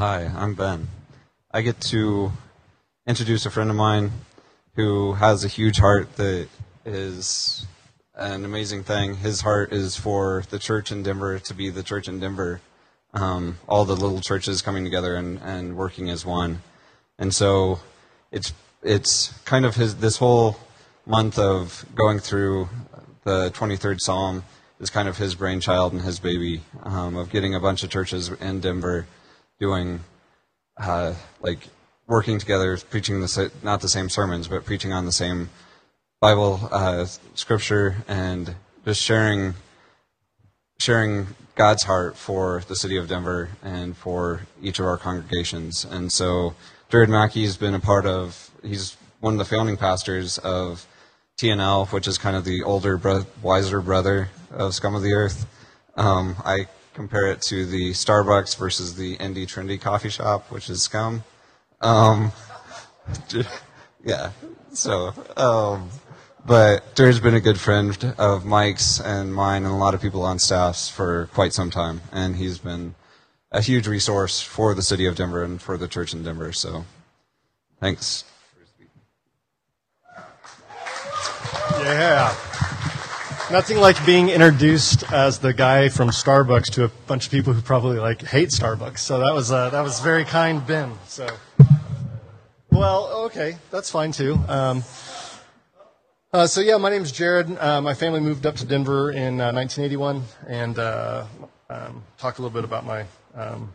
hi, I'm Ben. I get to introduce a friend of mine who has a huge heart that is an amazing thing. His heart is for the church in Denver to be the church in Denver. Um, all the little churches coming together and, and working as one. And so it's it's kind of his this whole month of going through the 23rd Psalm is kind of his brainchild and his baby um, of getting a bunch of churches in Denver doing uh, like working together, preaching the not the same sermons, but preaching on the same Bible uh, scripture and just sharing sharing God's heart for the city of Denver and for each of our congregations. And so Jared Mackey has been a part of. He's one of the founding pastors of TNL, which is kind of the older, wiser brother of Scum of the Earth. Um, I compare it to the Starbucks versus the Indie Trendy coffee shop, which is Scum. Um, yeah. So, um, but Jared's been a good friend of Mike's and mine and a lot of people on staffs for quite some time, and he's been a huge resource for the city of Denver and for the church in Denver. So, thanks. Yeah. Nothing like being introduced as the guy from Starbucks to a bunch of people who probably like hate Starbucks. So that was uh, that was very kind, Ben. So, well, okay, that's fine too. Um, uh, so yeah, my name's Jared. Uh, my family moved up to Denver in 1981, uh, and uh, um, talk a little bit about my um,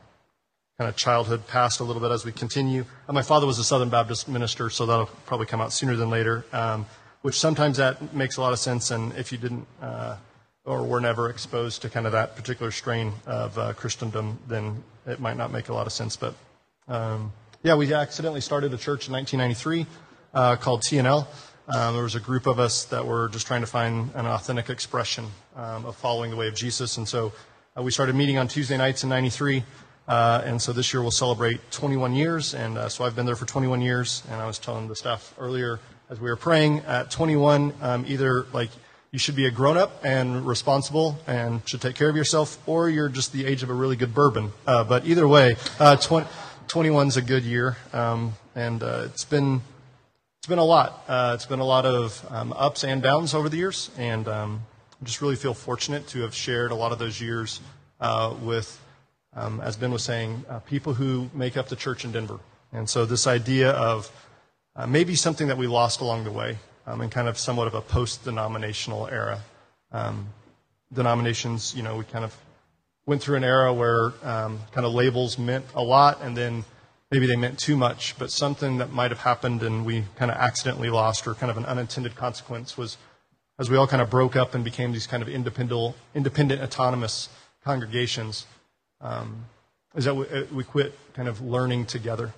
kind of childhood past a little bit as we continue. Uh, my father was a Southern Baptist minister, so that'll probably come out sooner than later. Um, which sometimes that makes a lot of sense. And if you didn't uh, or were never exposed to kind of that particular strain of uh, Christendom, then it might not make a lot of sense. But um, yeah, we accidentally started a church in 1993 uh, called TNL. Um, there was a group of us that were just trying to find an authentic expression um, of following the way of Jesus. And so uh, we started meeting on Tuesday nights in 93. Uh, and so this year we'll celebrate 21 years. And uh, so I've been there for 21 years. And I was telling the staff earlier, as we were praying at 21, um, either like you should be a grown up and responsible and should take care of yourself, or you're just the age of a really good bourbon. Uh, but either way, uh, 20, 21 is a good year, um, and uh, it's been it's been a lot. Uh, it's been a lot of um, ups and downs over the years, and um, I just really feel fortunate to have shared a lot of those years uh, with, um, as Ben was saying, uh, people who make up the church in Denver. And so this idea of uh, maybe something that we lost along the way um, in kind of somewhat of a post denominational era. Um, denominations, you know, we kind of went through an era where um, kind of labels meant a lot and then maybe they meant too much, but something that might have happened and we kind of accidentally lost or kind of an unintended consequence was as we all kind of broke up and became these kind of independent, independent autonomous congregations, um, is that we, uh, we quit kind of learning together.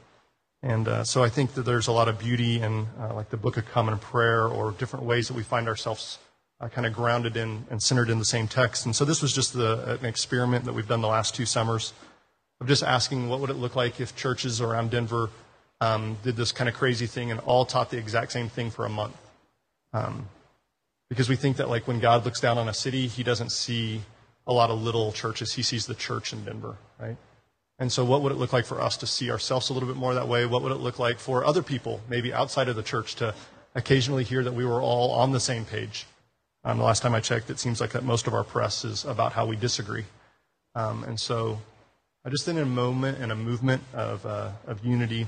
And uh, so I think that there's a lot of beauty in uh, like the Book of Common Prayer or different ways that we find ourselves uh, kind of grounded in and centered in the same text. And so this was just the, an experiment that we've done the last two summers of just asking what would it look like if churches around Denver um, did this kind of crazy thing and all taught the exact same thing for a month. Um, because we think that like when God looks down on a city, he doesn't see a lot of little churches. He sees the church in Denver, right? And so, what would it look like for us to see ourselves a little bit more that way? What would it look like for other people, maybe outside of the church, to occasionally hear that we were all on the same page? Um, the last time I checked, it seems like that most of our press is about how we disagree. Um, and so, I just think in a moment and a movement of, uh, of unity,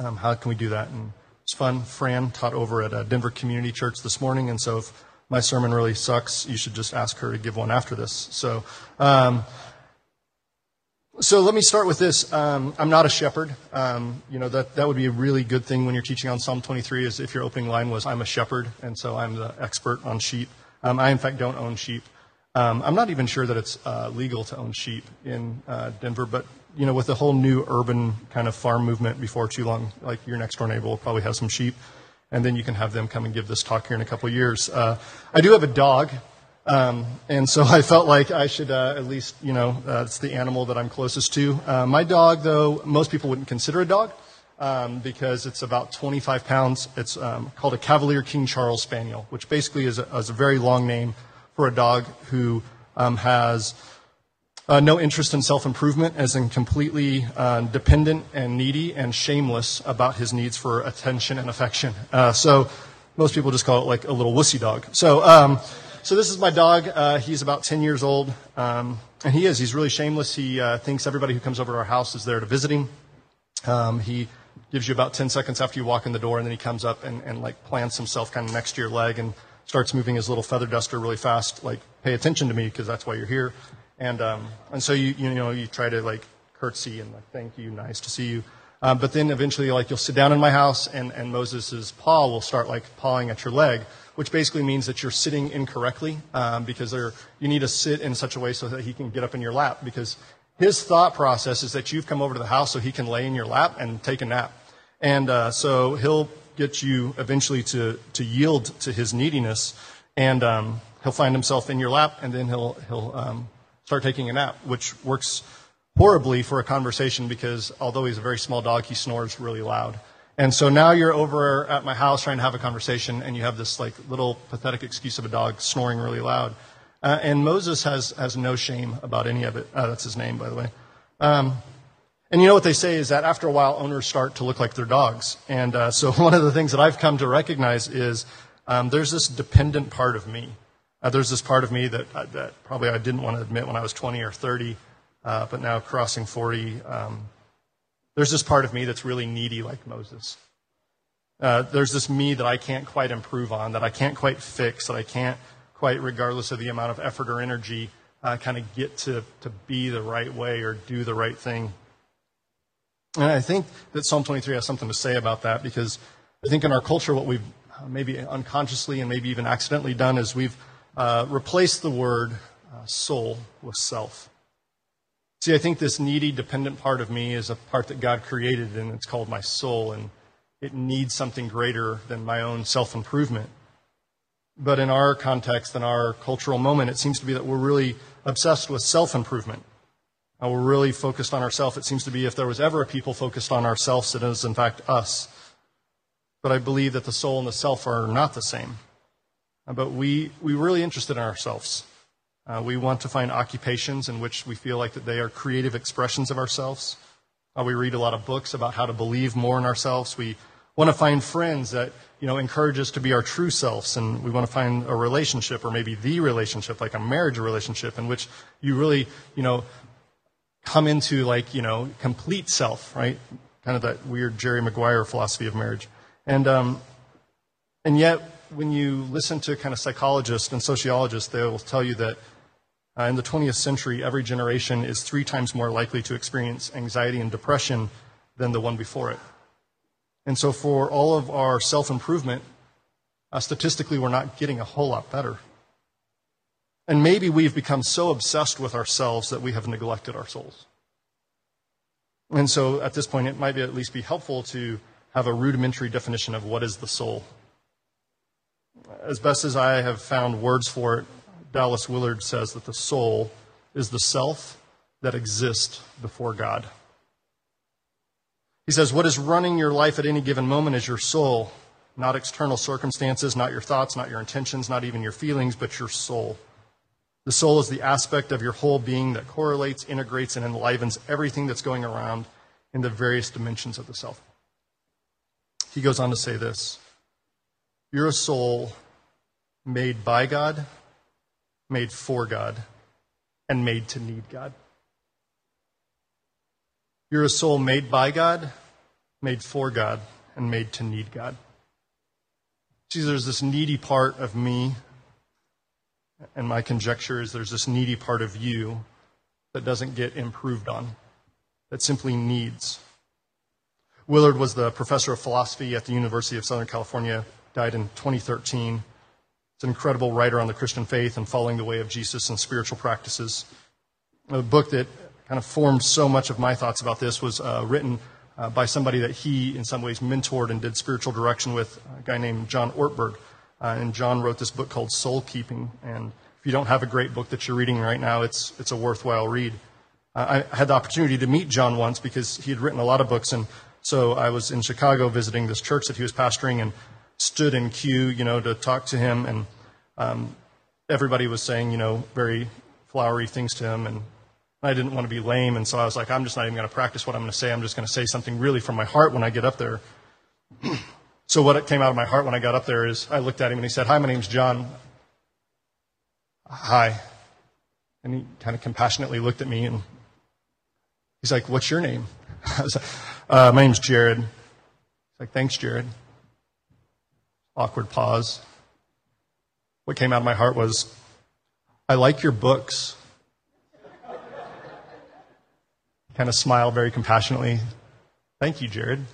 um, how can we do that? And it's fun. Fran taught over at a Denver Community Church this morning, and so if my sermon really sucks, you should just ask her to give one after this. So. So let me start with this. Um, I'm not a shepherd. Um, you know that that would be a really good thing when you're teaching on Psalm 23. Is if your opening line was "I'm a shepherd," and so I'm the expert on sheep. Um, I in fact don't own sheep. Um, I'm not even sure that it's uh, legal to own sheep in uh, Denver, but you know with the whole new urban kind of farm movement, before too long, like your next door neighbor will probably have some sheep, and then you can have them come and give this talk here in a couple years. Uh, I do have a dog. Um, and so I felt like I should uh, at least, you know, uh, it's the animal that I'm closest to. Uh, my dog, though, most people wouldn't consider a dog um, because it's about 25 pounds. It's um, called a Cavalier King Charles Spaniel, which basically is a, is a very long name for a dog who um, has Uh, no interest in self improvement, as in completely uh, dependent and needy and shameless about his needs for attention and affection. Uh, so most people just call it like a little wussy dog. So, um, so this is my dog. Uh, he's about 10 years old. Um, and he is. He's really shameless. He uh, thinks everybody who comes over to our house is there to visit him. Um, he gives you about 10 seconds after you walk in the door, and then he comes up and, and like plants himself kind of next to your leg and starts moving his little feather duster really fast. Like, pay attention to me because that's why you're here. And, um, and so you, you know, you try to like curtsy and like, thank you, nice to see you. Um, but then eventually, like, you'll sit down in my house and, and Moses' paw will start like pawing at your leg, which basically means that you're sitting incorrectly um, because you need to sit in such a way so that he can get up in your lap because his thought process is that you've come over to the house so he can lay in your lap and take a nap. And uh, so he'll get you eventually to, to yield to his neediness and um, he'll find himself in your lap and then he'll, he'll um, start taking a nap, which works horribly for a conversation because although he's a very small dog, he snores really loud. And so now you're over at my house trying to have a conversation, and you have this like little pathetic excuse of a dog snoring really loud. Uh, and Moses has has no shame about any of it. Uh, that's his name, by the way. Um, and you know what they say is that after a while, owners start to look like their dogs. And uh, so one of the things that I've come to recognize is um, there's this dependent part of me. Uh, there's this part of me that uh, that probably I didn't want to admit when I was 20 or 30 uh, but now crossing 40, um, there's this part of me that's really needy like Moses. Uh, there's this me that I can't quite improve on, that I can't quite fix, that I can't quite, regardless of the amount of effort or energy, uh, kind of get to, to be the right way or do the right thing. And I think that Psalm 23 has something to say about that because I think in our culture, what we've maybe unconsciously and maybe even accidentally done is we've uh, replaced the word uh, soul with self. See, I think this needy, dependent part of me is a part that God created, and it's called my soul, and it needs something greater than my own self improvement. But in our context, in our cultural moment, it seems to be that we're really obsessed with self improvement. We're really focused on ourselves. It seems to be if there was ever a people focused on ourselves, it is in fact us. But I believe that the soul and the self are not the same. But we, we're really interested in ourselves. Uh, we want to find occupations in which we feel like that they are creative expressions of ourselves. Uh, we read a lot of books about how to believe more in ourselves. We want to find friends that you know encourage us to be our true selves, and we want to find a relationship, or maybe the relationship, like a marriage relationship, in which you really you know come into like you know complete self, right? Kind of that weird Jerry Maguire philosophy of marriage, and um, and yet when you listen to kind of psychologists and sociologists, they will tell you that uh, in the 20th century, every generation is three times more likely to experience anxiety and depression than the one before it. And so, for all of our self improvement, uh, statistically, we're not getting a whole lot better. And maybe we've become so obsessed with ourselves that we have neglected our souls. And so, at this point, it might be at least be helpful to have a rudimentary definition of what is the soul. As best as I have found words for it, Dallas Willard says that the soul is the self that exists before God. He says, What is running your life at any given moment is your soul, not external circumstances, not your thoughts, not your intentions, not even your feelings, but your soul. The soul is the aspect of your whole being that correlates, integrates, and enlivens everything that's going around in the various dimensions of the self. He goes on to say this You're a soul made by God made for God, and made to need God. You're a soul made by God, made for God, and made to need God. See, there's this needy part of me, and my conjecture is there's this needy part of you that doesn't get improved on, that simply needs. Willard was the professor of philosophy at the University of Southern California, died in 2013. It's an incredible writer on the Christian faith and following the way of Jesus and spiritual practices. A book that kind of formed so much of my thoughts about this was uh, written uh, by somebody that he, in some ways, mentored and did spiritual direction with, a guy named John Ortberg. Uh, and John wrote this book called Soul Keeping. And if you don't have a great book that you're reading right now, it's, it's a worthwhile read. Uh, I had the opportunity to meet John once because he had written a lot of books. And so I was in Chicago visiting this church that he was pastoring. And stood in queue, you know, to talk to him, and um, everybody was saying, you know, very flowery things to him, and I didn't want to be lame, and so I was like, I'm just not even going to practice what I'm going to say. I'm just going to say something really from my heart when I get up there. so what came out of my heart when I got up there is I looked at him and he said, Hi, my name's John. Hi. And he kind of compassionately looked at me and he's like, What's your name? I was like, uh, My name's Jared. He's like, Thanks, Jared. Awkward pause. What came out of my heart was, I like your books. kind of smiled very compassionately. Thank you, Jared.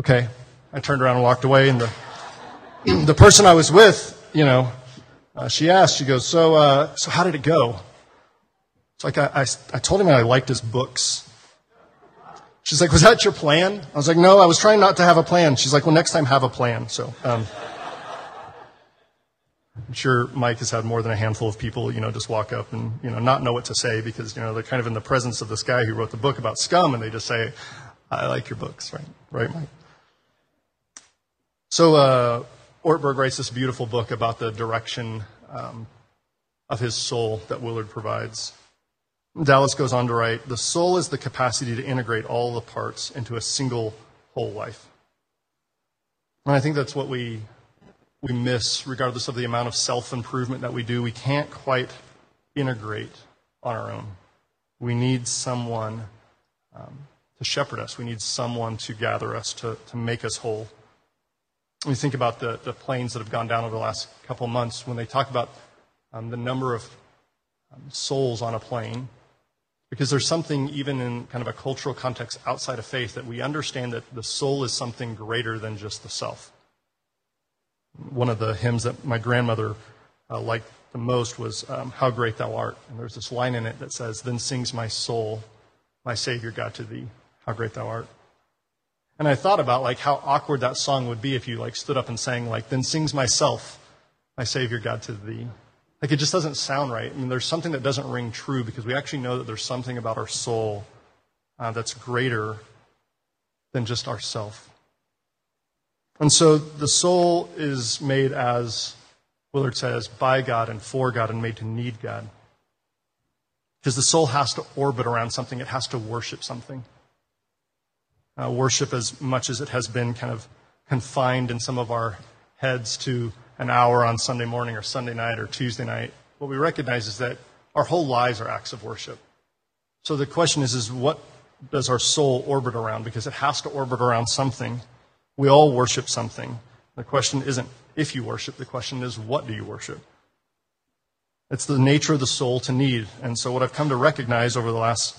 Okay. I turned around and walked away, and the, the person I was with, you know, uh, she asked, she goes, so, uh, so how did it go? It's like I, I, I told him I liked his books. She's like, was that your plan? I was like, no, I was trying not to have a plan. She's like, well, next time have a plan. So, um, I'm sure Mike has had more than a handful of people, you know, just walk up and, you know, not know what to say because, you know, they're kind of in the presence of this guy who wrote the book about scum and they just say, I like your books, right? Right, Mike? So, uh, Ortberg writes this beautiful book about the direction um, of his soul that Willard provides. Dallas goes on to write The soul is the capacity to integrate all the parts into a single whole life. And I think that's what we we miss, regardless of the amount of self improvement that we do. We can't quite integrate on our own. We need someone um, to shepherd us, we need someone to gather us, to, to make us whole. When you think about the, the planes that have gone down over the last couple months, when they talk about um, the number of um, souls on a plane, because there's something, even in kind of a cultural context outside of faith, that we understand that the soul is something greater than just the self one of the hymns that my grandmother uh, liked the most was um, How Great Thou Art. And there's this line in it that says, Then sings my soul, my Savior God to thee, how great thou art. And I thought about like how awkward that song would be if you like stood up and sang like, Then sings myself, my Savior God to thee. Like it just doesn't sound right. I mean, there's something that doesn't ring true because we actually know that there's something about our soul uh, that's greater than just ourself. And so the soul is made as Willard says, by God and for God and made to need God. Because the soul has to orbit around something, it has to worship something. Uh, worship, as much as it has been kind of confined in some of our heads to an hour on Sunday morning or Sunday night or Tuesday night, what we recognize is that our whole lives are acts of worship. So the question is, is what does our soul orbit around? Because it has to orbit around something. We all worship something. The question isn't if you worship, the question is what do you worship? It's the nature of the soul to need. And so, what I've come to recognize over the last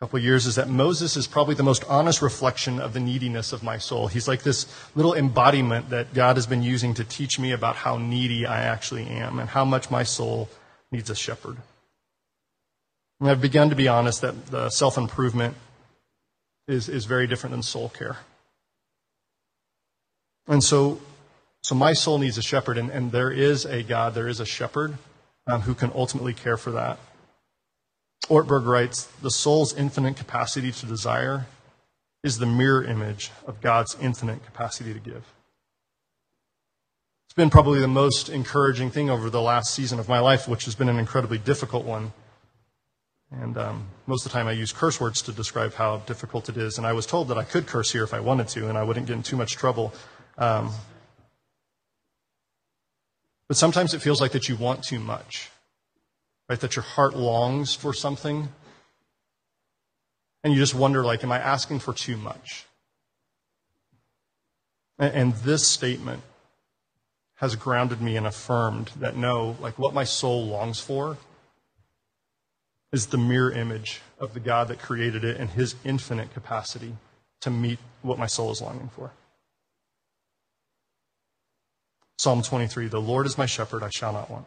couple years is that Moses is probably the most honest reflection of the neediness of my soul. He's like this little embodiment that God has been using to teach me about how needy I actually am and how much my soul needs a shepherd. And I've begun to be honest that the self improvement is, is very different than soul care. And so, so my soul needs a shepherd, and, and there is a God, there is a shepherd um, who can ultimately care for that. Ortberg writes The soul's infinite capacity to desire is the mirror image of God's infinite capacity to give. It's been probably the most encouraging thing over the last season of my life, which has been an incredibly difficult one. And um, most of the time I use curse words to describe how difficult it is. And I was told that I could curse here if I wanted to, and I wouldn't get in too much trouble. Um, but sometimes it feels like that you want too much, right? That your heart longs for something. And you just wonder, like, am I asking for too much? And, and this statement has grounded me and affirmed that no, like what my soul longs for is the mirror image of the God that created it and his infinite capacity to meet what my soul is longing for. Psalm 23 The Lord is my shepherd, I shall not want.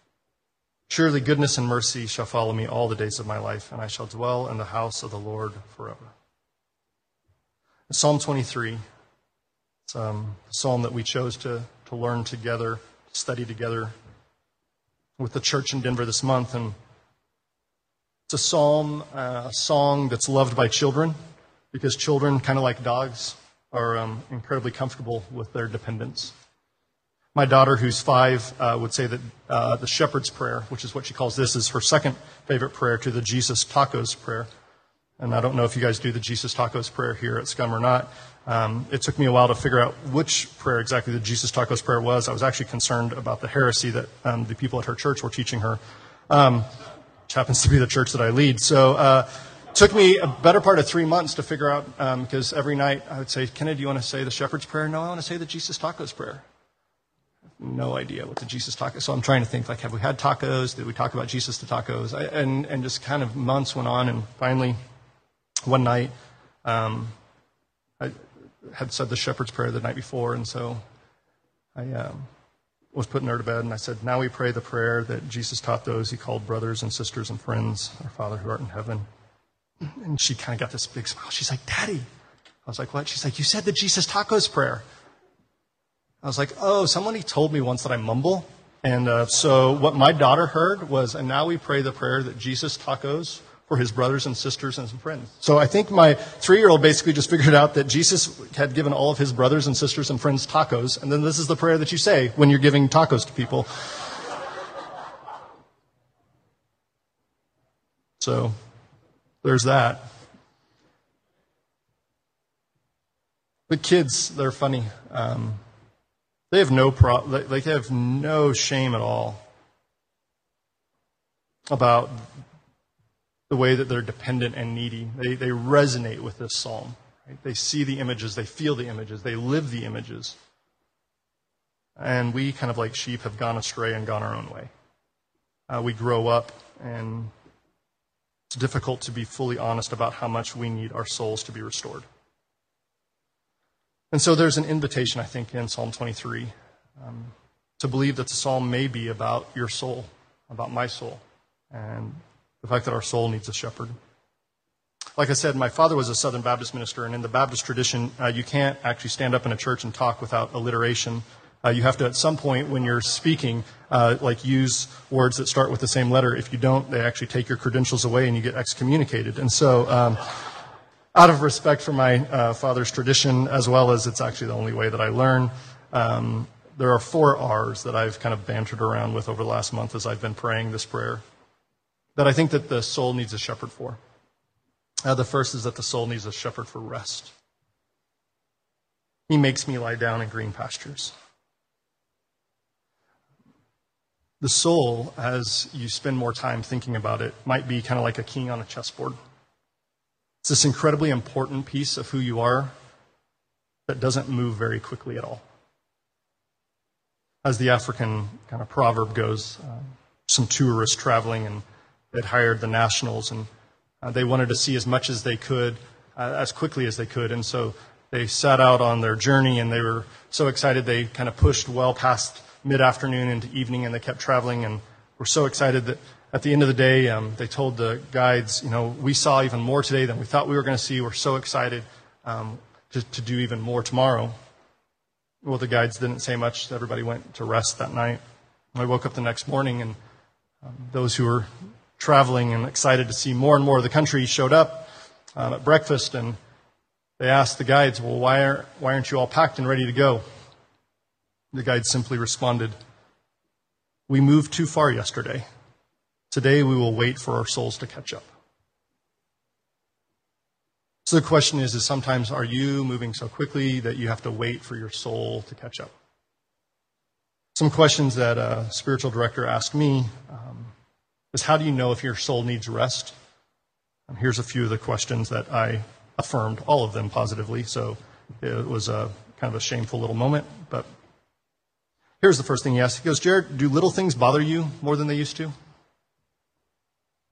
Surely goodness and mercy shall follow me all the days of my life, and I shall dwell in the house of the Lord forever. Psalm 23, it's um, a psalm that we chose to, to learn together, study together with the church in Denver this month. And it's a psalm, uh, a song that's loved by children because children, kind of like dogs, are um, incredibly comfortable with their dependence. My daughter, who's five, uh, would say that uh, the shepherd's prayer, which is what she calls this, is her second favorite prayer to the Jesus tacos prayer. And I don't know if you guys do the Jesus tacos prayer here at Scum or not. Um, it took me a while to figure out which prayer exactly the Jesus tacos prayer was. I was actually concerned about the heresy that um, the people at her church were teaching her, um, which happens to be the church that I lead. So uh, it took me a better part of three months to figure out because um, every night I would say, Kennedy, do you want to say the shepherd's prayer? No, I want to say the Jesus tacos prayer no idea what the Jesus taco. So I'm trying to think like, have we had tacos? Did we talk about Jesus to tacos? I, and and just kind of months went on, and finally, one night, um, I had said the shepherd's prayer the night before, and so I um, was putting her to bed, and I said, "Now we pray the prayer that Jesus taught those he called brothers and sisters and friends, our Father who art in heaven." And she kind of got this big smile. She's like, "Daddy." I was like, "What?" She's like, "You said the Jesus tacos prayer." I was like, oh, somebody told me once that I mumble. And uh, so what my daughter heard was, and now we pray the prayer that Jesus tacos for his brothers and sisters and some friends. So I think my three year old basically just figured out that Jesus had given all of his brothers and sisters and friends tacos. And then this is the prayer that you say when you're giving tacos to people. So there's that. The kids, they're funny. Um, they have no pro- they have no shame at all about the way that they're dependent and needy. They, they resonate with this psalm. Right? They see the images, they feel the images, they live the images. And we, kind of like sheep, have gone astray and gone our own way. Uh, we grow up, and it's difficult to be fully honest about how much we need our souls to be restored. And so there's an invitation, I think, in Psalm 23 um, to believe that the psalm may be about your soul, about my soul, and the fact that our soul needs a shepherd. Like I said, my father was a Southern Baptist minister, and in the Baptist tradition, uh, you can't actually stand up in a church and talk without alliteration. Uh, you have to, at some point, when you're speaking, uh, like use words that start with the same letter. If you don't, they actually take your credentials away and you get excommunicated. And so, um, out of respect for my uh, father's tradition, as well as it's actually the only way that I learn. Um, there are four R's that I've kind of bantered around with over the last month as I've been praying this prayer that I think that the soul needs a shepherd for. Uh, the first is that the soul needs a shepherd for rest. He makes me lie down in green pastures. The soul, as you spend more time thinking about it, might be kind of like a king on a chessboard. It's this incredibly important piece of who you are that doesn't move very quickly at all. As the African kind of proverb goes, uh, some tourists traveling and they'd hired the nationals and uh, they wanted to see as much as they could uh, as quickly as they could. And so they set out on their journey and they were so excited they kind of pushed well past mid afternoon into evening and they kept traveling and were so excited that at the end of the day, um, they told the guides, you know, we saw even more today than we thought we were going to see. We're so excited um, to, to do even more tomorrow. Well, the guides didn't say much. Everybody went to rest that night. I woke up the next morning, and um, those who were traveling and excited to see more and more of the country showed up um, at breakfast, and they asked the guides, Well, why, are, why aren't you all packed and ready to go? The guides simply responded, We moved too far yesterday. Today we will wait for our souls to catch up. So the question is, is sometimes are you moving so quickly that you have to wait for your soul to catch up? Some questions that a spiritual director asked me um, is how do you know if your soul needs rest? And here's a few of the questions that I affirmed, all of them positively. So it was a kind of a shameful little moment, but here's the first thing he asked. He goes, Jared, do little things bother you more than they used to?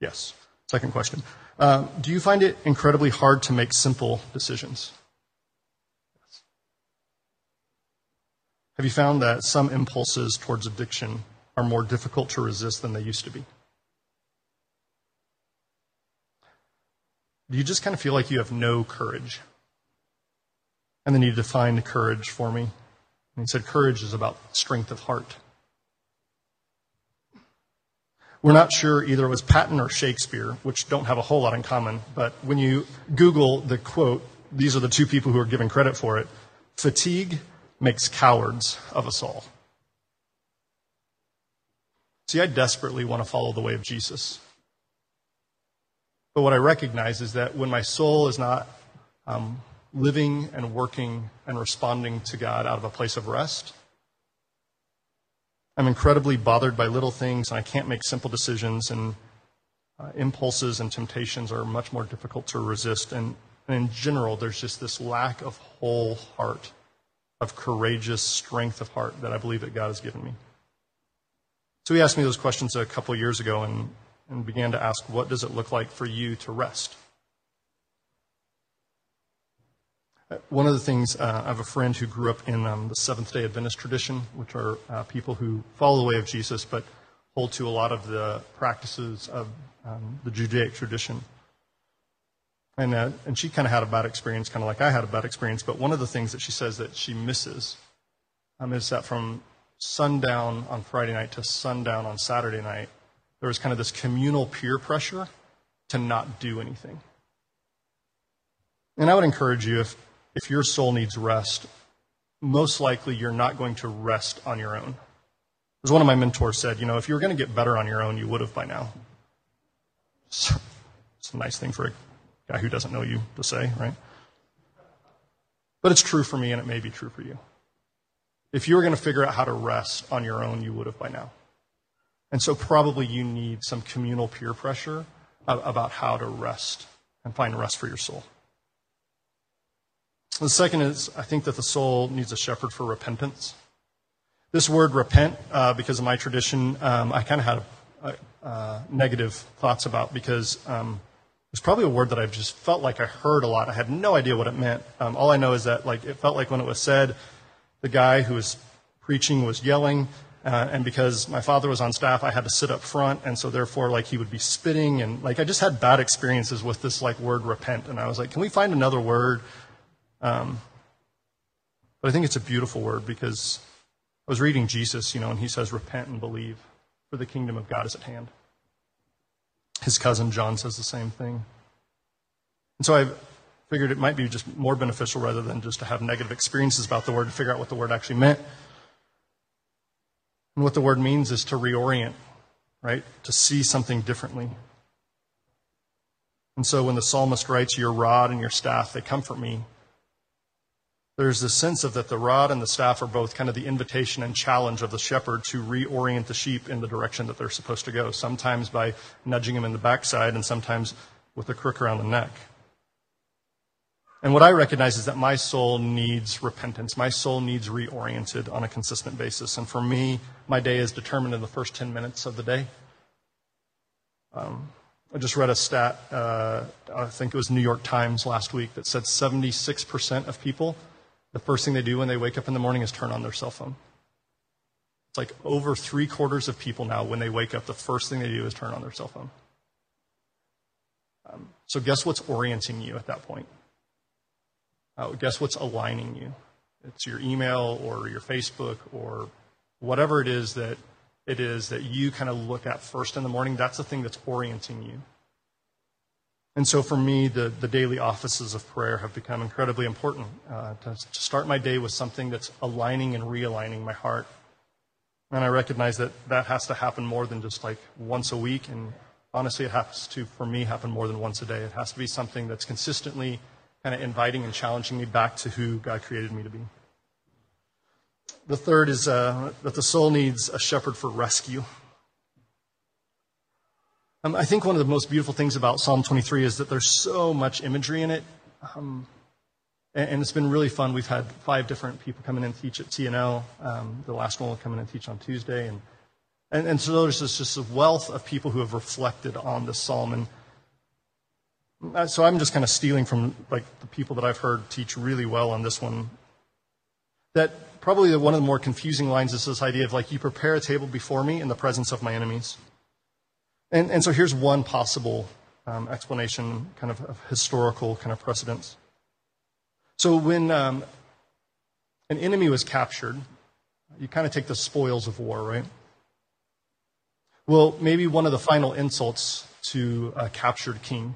Yes. Second question. Uh, do you find it incredibly hard to make simple decisions? Yes. Have you found that some impulses towards addiction are more difficult to resist than they used to be. Do you just kind of feel like you have no courage? And then he defined courage for me. And he said, Courage is about strength of heart. We're not sure either it was Patton or Shakespeare, which don't have a whole lot in common, but when you Google the quote, these are the two people who are given credit for it fatigue makes cowards of us all. See, I desperately want to follow the way of Jesus. But what I recognize is that when my soul is not um, living and working and responding to God out of a place of rest, I'm incredibly bothered by little things and I can't make simple decisions, and uh, impulses and temptations are much more difficult to resist. And, and in general, there's just this lack of whole heart, of courageous strength of heart that I believe that God has given me. So he asked me those questions a couple years ago and, and began to ask, what does it look like for you to rest? One of the things, uh, I have a friend who grew up in um, the Seventh day Adventist tradition, which are uh, people who follow the way of Jesus but hold to a lot of the practices of um, the Judaic tradition. And, uh, and she kind of had a bad experience, kind of like I had a bad experience. But one of the things that she says that she misses um, is that from sundown on Friday night to sundown on Saturday night, there was kind of this communal peer pressure to not do anything. And I would encourage you, if if your soul needs rest, most likely you're not going to rest on your own. As one of my mentors said, you know, if you were going to get better on your own, you would have by now. So, it's a nice thing for a guy who doesn't know you to say, right? But it's true for me, and it may be true for you. If you were going to figure out how to rest on your own, you would have by now. And so probably you need some communal peer pressure about how to rest and find rest for your soul. The second is, I think that the soul needs a shepherd for repentance. This word repent, uh, because of my tradition, um, I kind of had a, negative thoughts about because um, it's probably a word that I've just felt like I heard a lot. I had no idea what it meant. Um, all I know is that like it felt like when it was said, the guy who was preaching was yelling, uh, and because my father was on staff, I had to sit up front, and so therefore, like he would be spitting, and like I just had bad experiences with this like word repent, and I was like, can we find another word um, but I think it's a beautiful word because I was reading Jesus, you know, and he says, repent and believe, for the kingdom of God is at hand. His cousin John says the same thing. And so I figured it might be just more beneficial rather than just to have negative experiences about the word to figure out what the word actually meant. And what the word means is to reorient, right? To see something differently. And so when the psalmist writes, Your rod and your staff, they comfort me, there's this sense of that the rod and the staff are both kind of the invitation and challenge of the shepherd to reorient the sheep in the direction that they're supposed to go, sometimes by nudging them in the backside and sometimes with a crook around the neck. And what I recognize is that my soul needs repentance. My soul needs reoriented on a consistent basis. And for me, my day is determined in the first 10 minutes of the day. Um, I just read a stat, uh, I think it was New York Times last week, that said 76% of people the first thing they do when they wake up in the morning is turn on their cell phone. It's like over three quarters of people now, when they wake up, the first thing they do is turn on their cell phone. Um, so, guess what's orienting you at that point? Uh, guess what's aligning you? It's your email or your Facebook or whatever it is that it is that you kind of look at first in the morning. That's the thing that's orienting you. And so for me, the, the daily offices of prayer have become incredibly important uh, to, to start my day with something that's aligning and realigning my heart. And I recognize that that has to happen more than just like once a week. And honestly, it has to, for me, happen more than once a day. It has to be something that's consistently kind of inviting and challenging me back to who God created me to be. The third is uh, that the soul needs a shepherd for rescue. Um, I think one of the most beautiful things about Psalm 23 is that there's so much imagery in it. Um, and, and, it's been really fun. We've had five different people come in and teach at TNL. Um, the last one will come in and teach on Tuesday. And, and, and so there's this, just a wealth of people who have reflected on this psalm. And uh, so I'm just kind of stealing from like the people that I've heard teach really well on this one. that probably one of the more confusing lines is this idea of like, you prepare a table before me in the presence of my enemies. And, and so here's one possible um, explanation, kind of, of, historical kind of precedence. So when um, an enemy was captured, you kind of take the spoils of war, right? Well, maybe one of the final insults to a captured king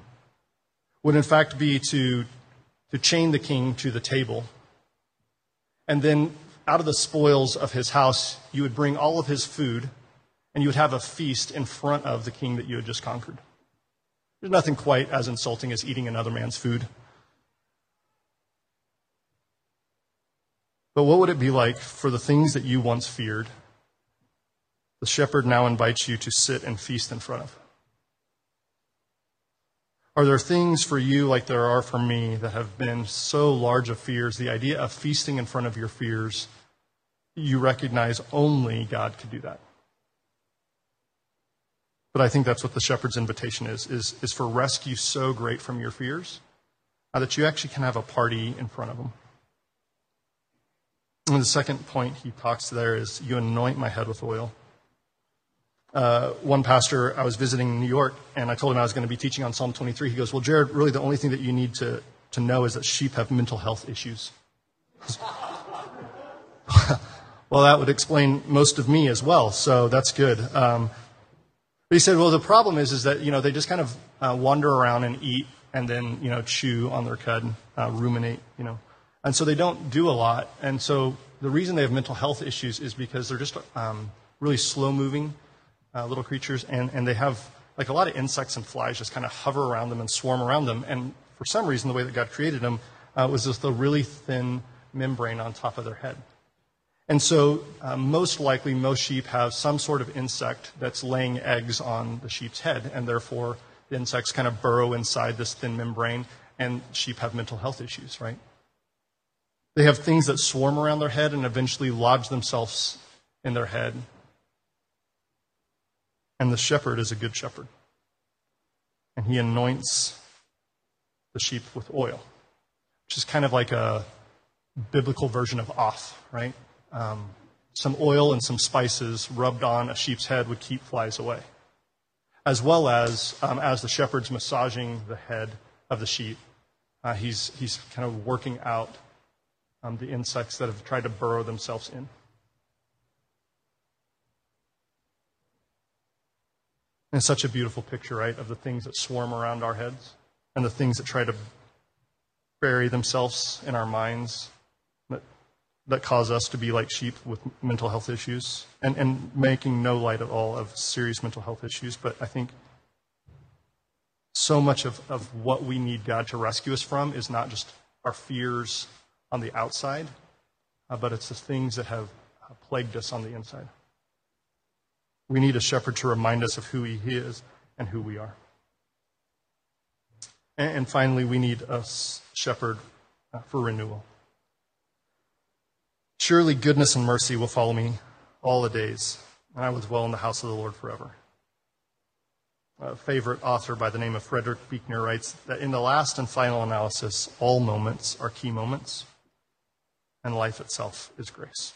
would in fact be to, to chain the king to the table. And then out of the spoils of his house, you would bring all of his food and you would have a feast in front of the king that you had just conquered. There's nothing quite as insulting as eating another man's food. But what would it be like for the things that you once feared? The shepherd now invites you to sit and feast in front of. Are there things for you, like there are for me, that have been so large of fears? The idea of feasting in front of your fears, you recognize only God could do that. But I think that's what the shepherd's invitation is, is, is for rescue so great from your fears uh, that you actually can have a party in front of them. And the second point he talks to there is, you anoint my head with oil. Uh, one pastor, I was visiting in New York, and I told him I was going to be teaching on Psalm 23. He goes, Well, Jared, really the only thing that you need to, to know is that sheep have mental health issues. well, that would explain most of me as well, so that's good. Um, but he said, well, the problem is, is that, you know, they just kind of uh, wander around and eat and then, you know, chew on their cud, uh, ruminate, you know. And so they don't do a lot. And so the reason they have mental health issues is because they're just um, really slow moving uh, little creatures and, and they have like a lot of insects and flies just kind of hover around them and swarm around them. And for some reason, the way that God created them uh, was just a really thin membrane on top of their head. And so, uh, most likely, most sheep have some sort of insect that's laying eggs on the sheep's head, and therefore, the insects kind of burrow inside this thin membrane, and sheep have mental health issues, right? They have things that swarm around their head and eventually lodge themselves in their head. And the shepherd is a good shepherd. And he anoints the sheep with oil, which is kind of like a biblical version of off, right? Um, some oil and some spices rubbed on a sheep's head would keep flies away. As well as, um, as the shepherd's massaging the head of the sheep, uh, he's, he's kind of working out um, the insects that have tried to burrow themselves in. And it's such a beautiful picture, right, of the things that swarm around our heads and the things that try to bury themselves in our minds that cause us to be like sheep with mental health issues and, and making no light at all of serious mental health issues. But I think so much of, of what we need God to rescue us from is not just our fears on the outside, uh, but it's the things that have plagued us on the inside. We need a shepherd to remind us of who he is and who we are. And, and finally, we need a shepherd uh, for renewal. Surely goodness and mercy will follow me all the days, and I will dwell in the house of the Lord forever. A favorite author by the name of Frederick Buechner writes that in the last and final analysis, all moments are key moments, and life itself is grace.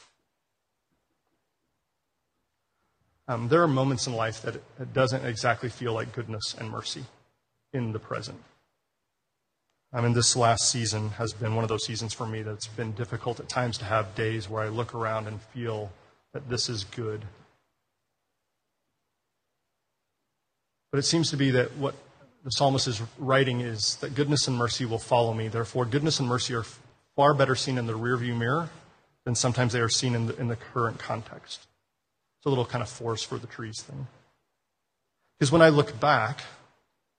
Um, there are moments in life that it doesn't exactly feel like goodness and mercy in the present. I mean, this last season has been one of those seasons for me that's been difficult at times to have days where I look around and feel that this is good. But it seems to be that what the psalmist is writing is that goodness and mercy will follow me. Therefore, goodness and mercy are far better seen in the rearview mirror than sometimes they are seen in the, in the current context. It's a little kind of force for the trees thing. Because when I look back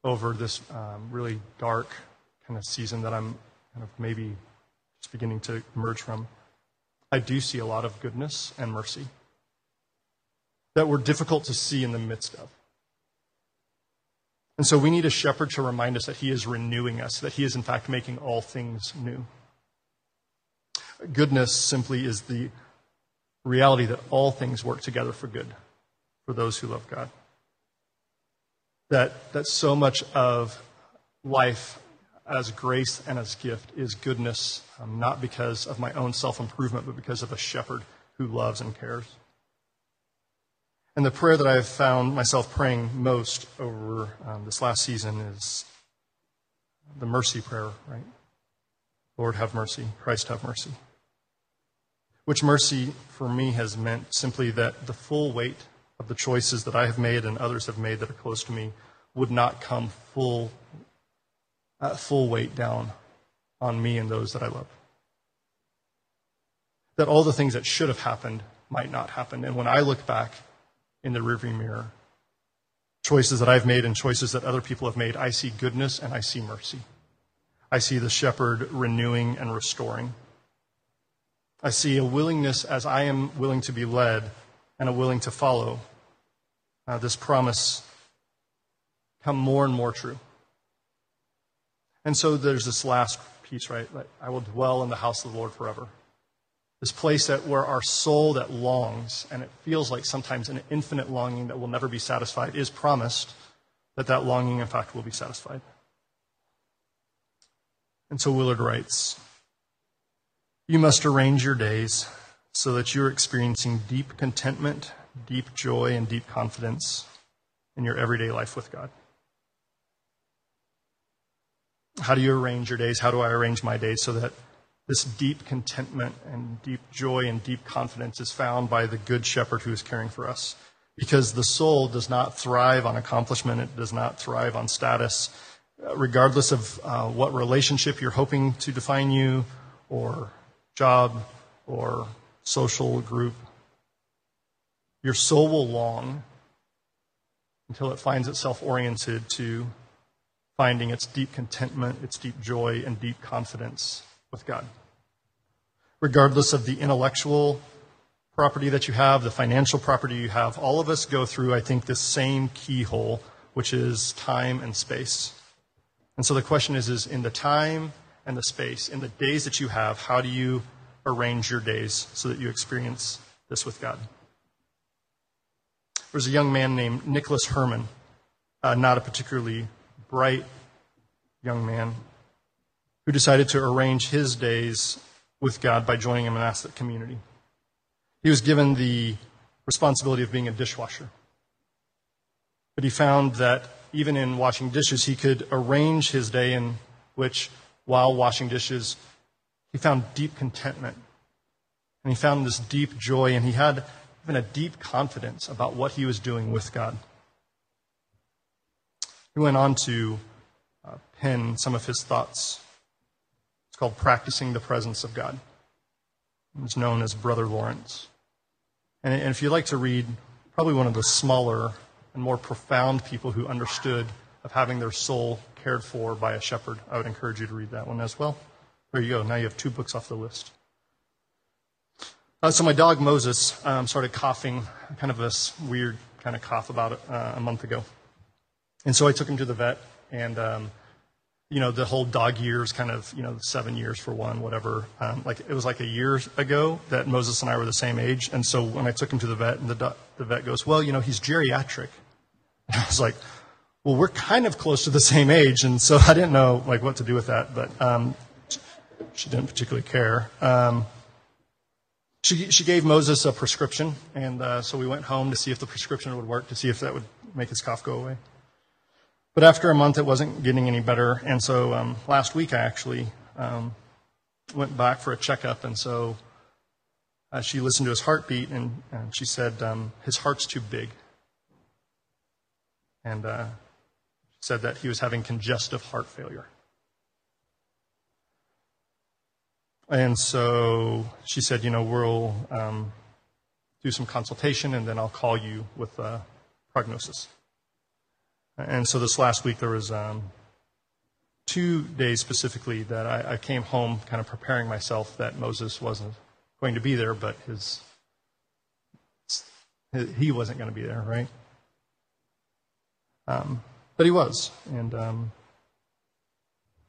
over this um, really dark kind of season that I'm kind of maybe just beginning to emerge from, I do see a lot of goodness and mercy that were difficult to see in the midst of. And so we need a shepherd to remind us that he is renewing us, that he is in fact making all things new. Goodness simply is the reality that all things work together for good for those who love God. That, that so much of life as grace and as gift is goodness, um, not because of my own self improvement, but because of a shepherd who loves and cares. And the prayer that I've found myself praying most over um, this last season is the mercy prayer, right? Lord, have mercy. Christ, have mercy. Which mercy for me has meant simply that the full weight of the choices that I have made and others have made that are close to me would not come full, uh, full weight down on me and those that I love. That all the things that should have happened might not happen. And when I look back in the rearview mirror, choices that I've made and choices that other people have made, I see goodness and I see mercy. I see the shepherd renewing and restoring. I see a willingness as I am willing to be led and a willing to follow uh, this promise come more and more true. And so there's this last piece, right? I will dwell in the house of the Lord forever. This place that where our soul that longs, and it feels like sometimes an infinite longing that will never be satisfied, is promised that that longing, in fact, will be satisfied. And so Willard writes You must arrange your days so that you're experiencing deep contentment, deep joy, and deep confidence in your everyday life with God. How do you arrange your days? How do I arrange my days so that this deep contentment and deep joy and deep confidence is found by the good shepherd who is caring for us. Because the soul does not thrive on accomplishment, it does not thrive on status, regardless of uh, what relationship you're hoping to define you, or job, or social group. Your soul will long until it finds itself oriented to finding its deep contentment, its deep joy, and deep confidence with God regardless of the intellectual property that you have, the financial property you have. All of us go through, I think, this same keyhole, which is time and space. And so the question is, is in the time and the space, in the days that you have, how do you arrange your days so that you experience this with God? There was a young man named Nicholas Herman, uh, not a particularly bright young man, who decided to arrange his days with God by joining a monastic community. He was given the responsibility of being a dishwasher. But he found that even in washing dishes, he could arrange his day in which, while washing dishes, he found deep contentment. And he found this deep joy, and he had even a deep confidence about what he was doing with God. He went on to uh, pen some of his thoughts It's called Practicing the Presence of God. It's known as Brother Lawrence. And if you'd like to read probably one of the smaller and more profound people who understood of having their soul cared for by a shepherd, I would encourage you to read that one as well. There you go. Now you have two books off the list. Uh, so my dog Moses um, started coughing, kind of this weird kind of cough about uh, a month ago. And so I took him to the vet, and um, you know, the whole dog years kind of, you know, seven years for one, whatever. Um, like it was like a year ago that Moses and I were the same age. And so when I took him to the vet and the, the vet goes, well, you know, he's geriatric. And I was like, well, we're kind of close to the same age. And so I didn't know like what to do with that, but, um, she didn't particularly care. Um, she, she gave Moses a prescription. And, uh, so we went home to see if the prescription would work, to see if that would make his cough go away. But after a month, it wasn't getting any better. And so um, last week, I actually um, went back for a checkup. And so uh, she listened to his heartbeat, and, and she said, um, His heart's too big. And uh, said that he was having congestive heart failure. And so she said, You know, we'll um, do some consultation, and then I'll call you with a prognosis. And so this last week there was um, two days specifically that I, I, came home kind of preparing myself that Moses wasn't going to be there, but his, he wasn't going to be there, right? Um, but he was, and um,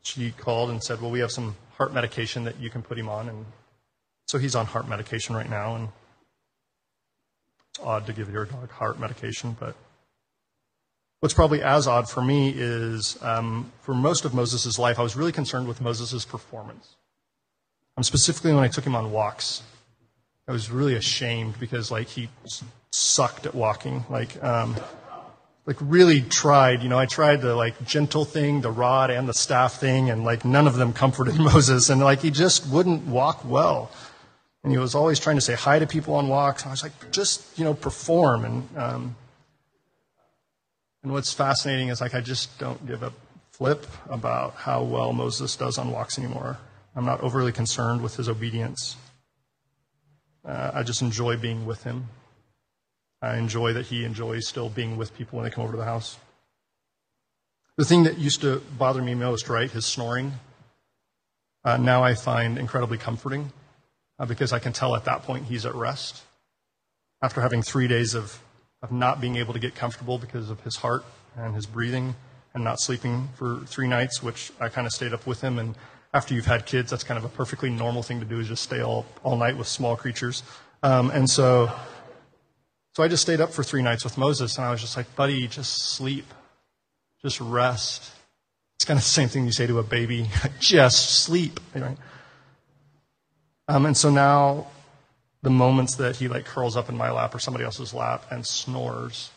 she called and said, "Well, we have some heart medication that you can put him on," and so he's on heart medication right now, and it's odd to give your dog heart medication, but What's probably as odd for me is um, for most of Moses' life, I was really concerned with Moses' performance. Um, specifically when I took him on walks. I was really ashamed because like he sucked at walking. Like, um, like really tried, you know, I tried the like gentle thing, the rod and the staff thing, and like none of them comforted Moses. And like he just wouldn't walk well. And he was always trying to say hi to people on walks. And I was like, just, you know, perform. And, um, and what's fascinating is like I just don't give a flip about how well Moses does on walks anymore. I'm not overly concerned with his obedience. Uh, I just enjoy being with him. I enjoy that he enjoys still being with people when they come over to the house. The thing that used to bother me most, right, his snoring, uh, now I find incredibly comforting uh, because I can tell at that point he's at rest. After having three days of, of not being able to get comfortable because of his heart and his breathing and not sleeping for three nights, which I kind of stayed up with him. And after you've had kids, that's kind of a perfectly normal thing to do is just stay all, all night with small creatures. Um, and so so I just stayed up for three nights with Moses, and I was just like, buddy, just sleep. Just rest. It's kind of the same thing you say to a baby just sleep. Right? Um, and so now, the moments that he like curls up in my lap or somebody else's lap and snores,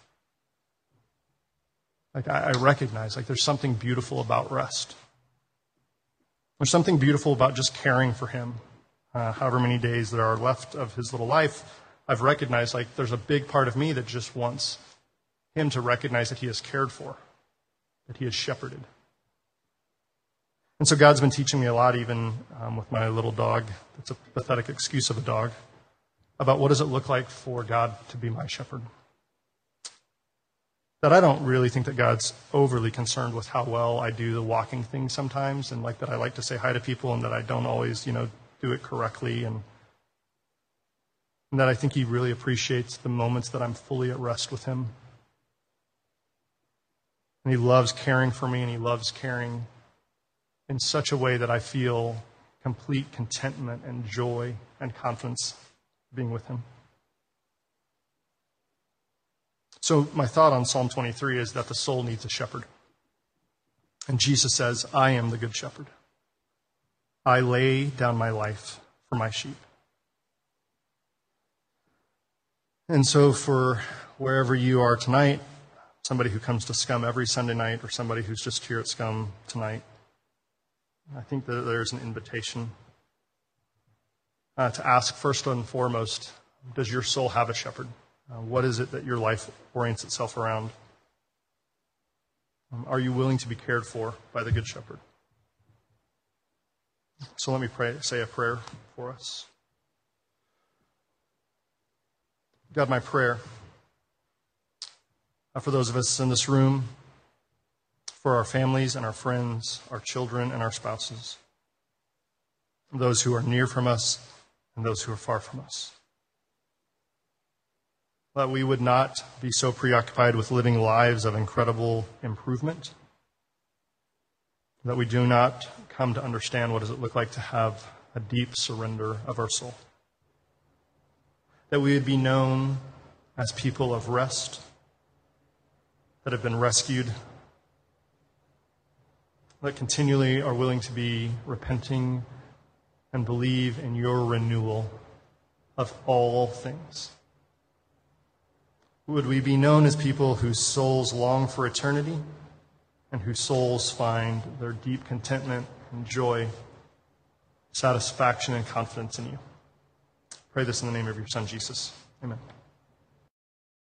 like I, I recognize like there's something beautiful about rest. There's something beautiful about just caring for him, uh, however many days there are left of his little life I've recognized like there's a big part of me that just wants him to recognize that he is cared for, that he is shepherded. And so God's been teaching me a lot, even um, with my little dog. It's a pathetic excuse of a dog, about what does it look like for God to be my shepherd. That I don't really think that God's overly concerned with how well I do the walking thing sometimes, and like that I like to say hi to people, and that I don't always, you know, do it correctly, and and that I think He really appreciates the moments that I'm fully at rest with Him. And He loves caring for me, and He loves caring in such a way that I feel complete contentment and joy and confidence being with Him. So, my thought on Psalm 23 is that the soul needs a shepherd. And Jesus says, I am the good shepherd. I lay down my life for my sheep. And so, for wherever you are tonight, somebody who comes to Scum every Sunday night, or somebody who's just here at Scum tonight, I think that there's an invitation uh, to ask first and foremost Does your soul have a shepherd? Uh, what is it that your life orients itself around? Um, are you willing to be cared for by the Good Shepherd? So let me pray, say a prayer for us. God, my prayer uh, for those of us in this room, for our families and our friends, our children and our spouses, those who are near from us and those who are far from us. That we would not be so preoccupied with living lives of incredible improvement, that we do not come to understand what does it look like to have a deep surrender of our soul that we would be known as people of rest, that have been rescued, that continually are willing to be repenting and believe in your renewal of all things. Would we be known as people whose souls long for eternity and whose souls find their deep contentment and joy, satisfaction, and confidence in you? Pray this in the name of your Son, Jesus. Amen.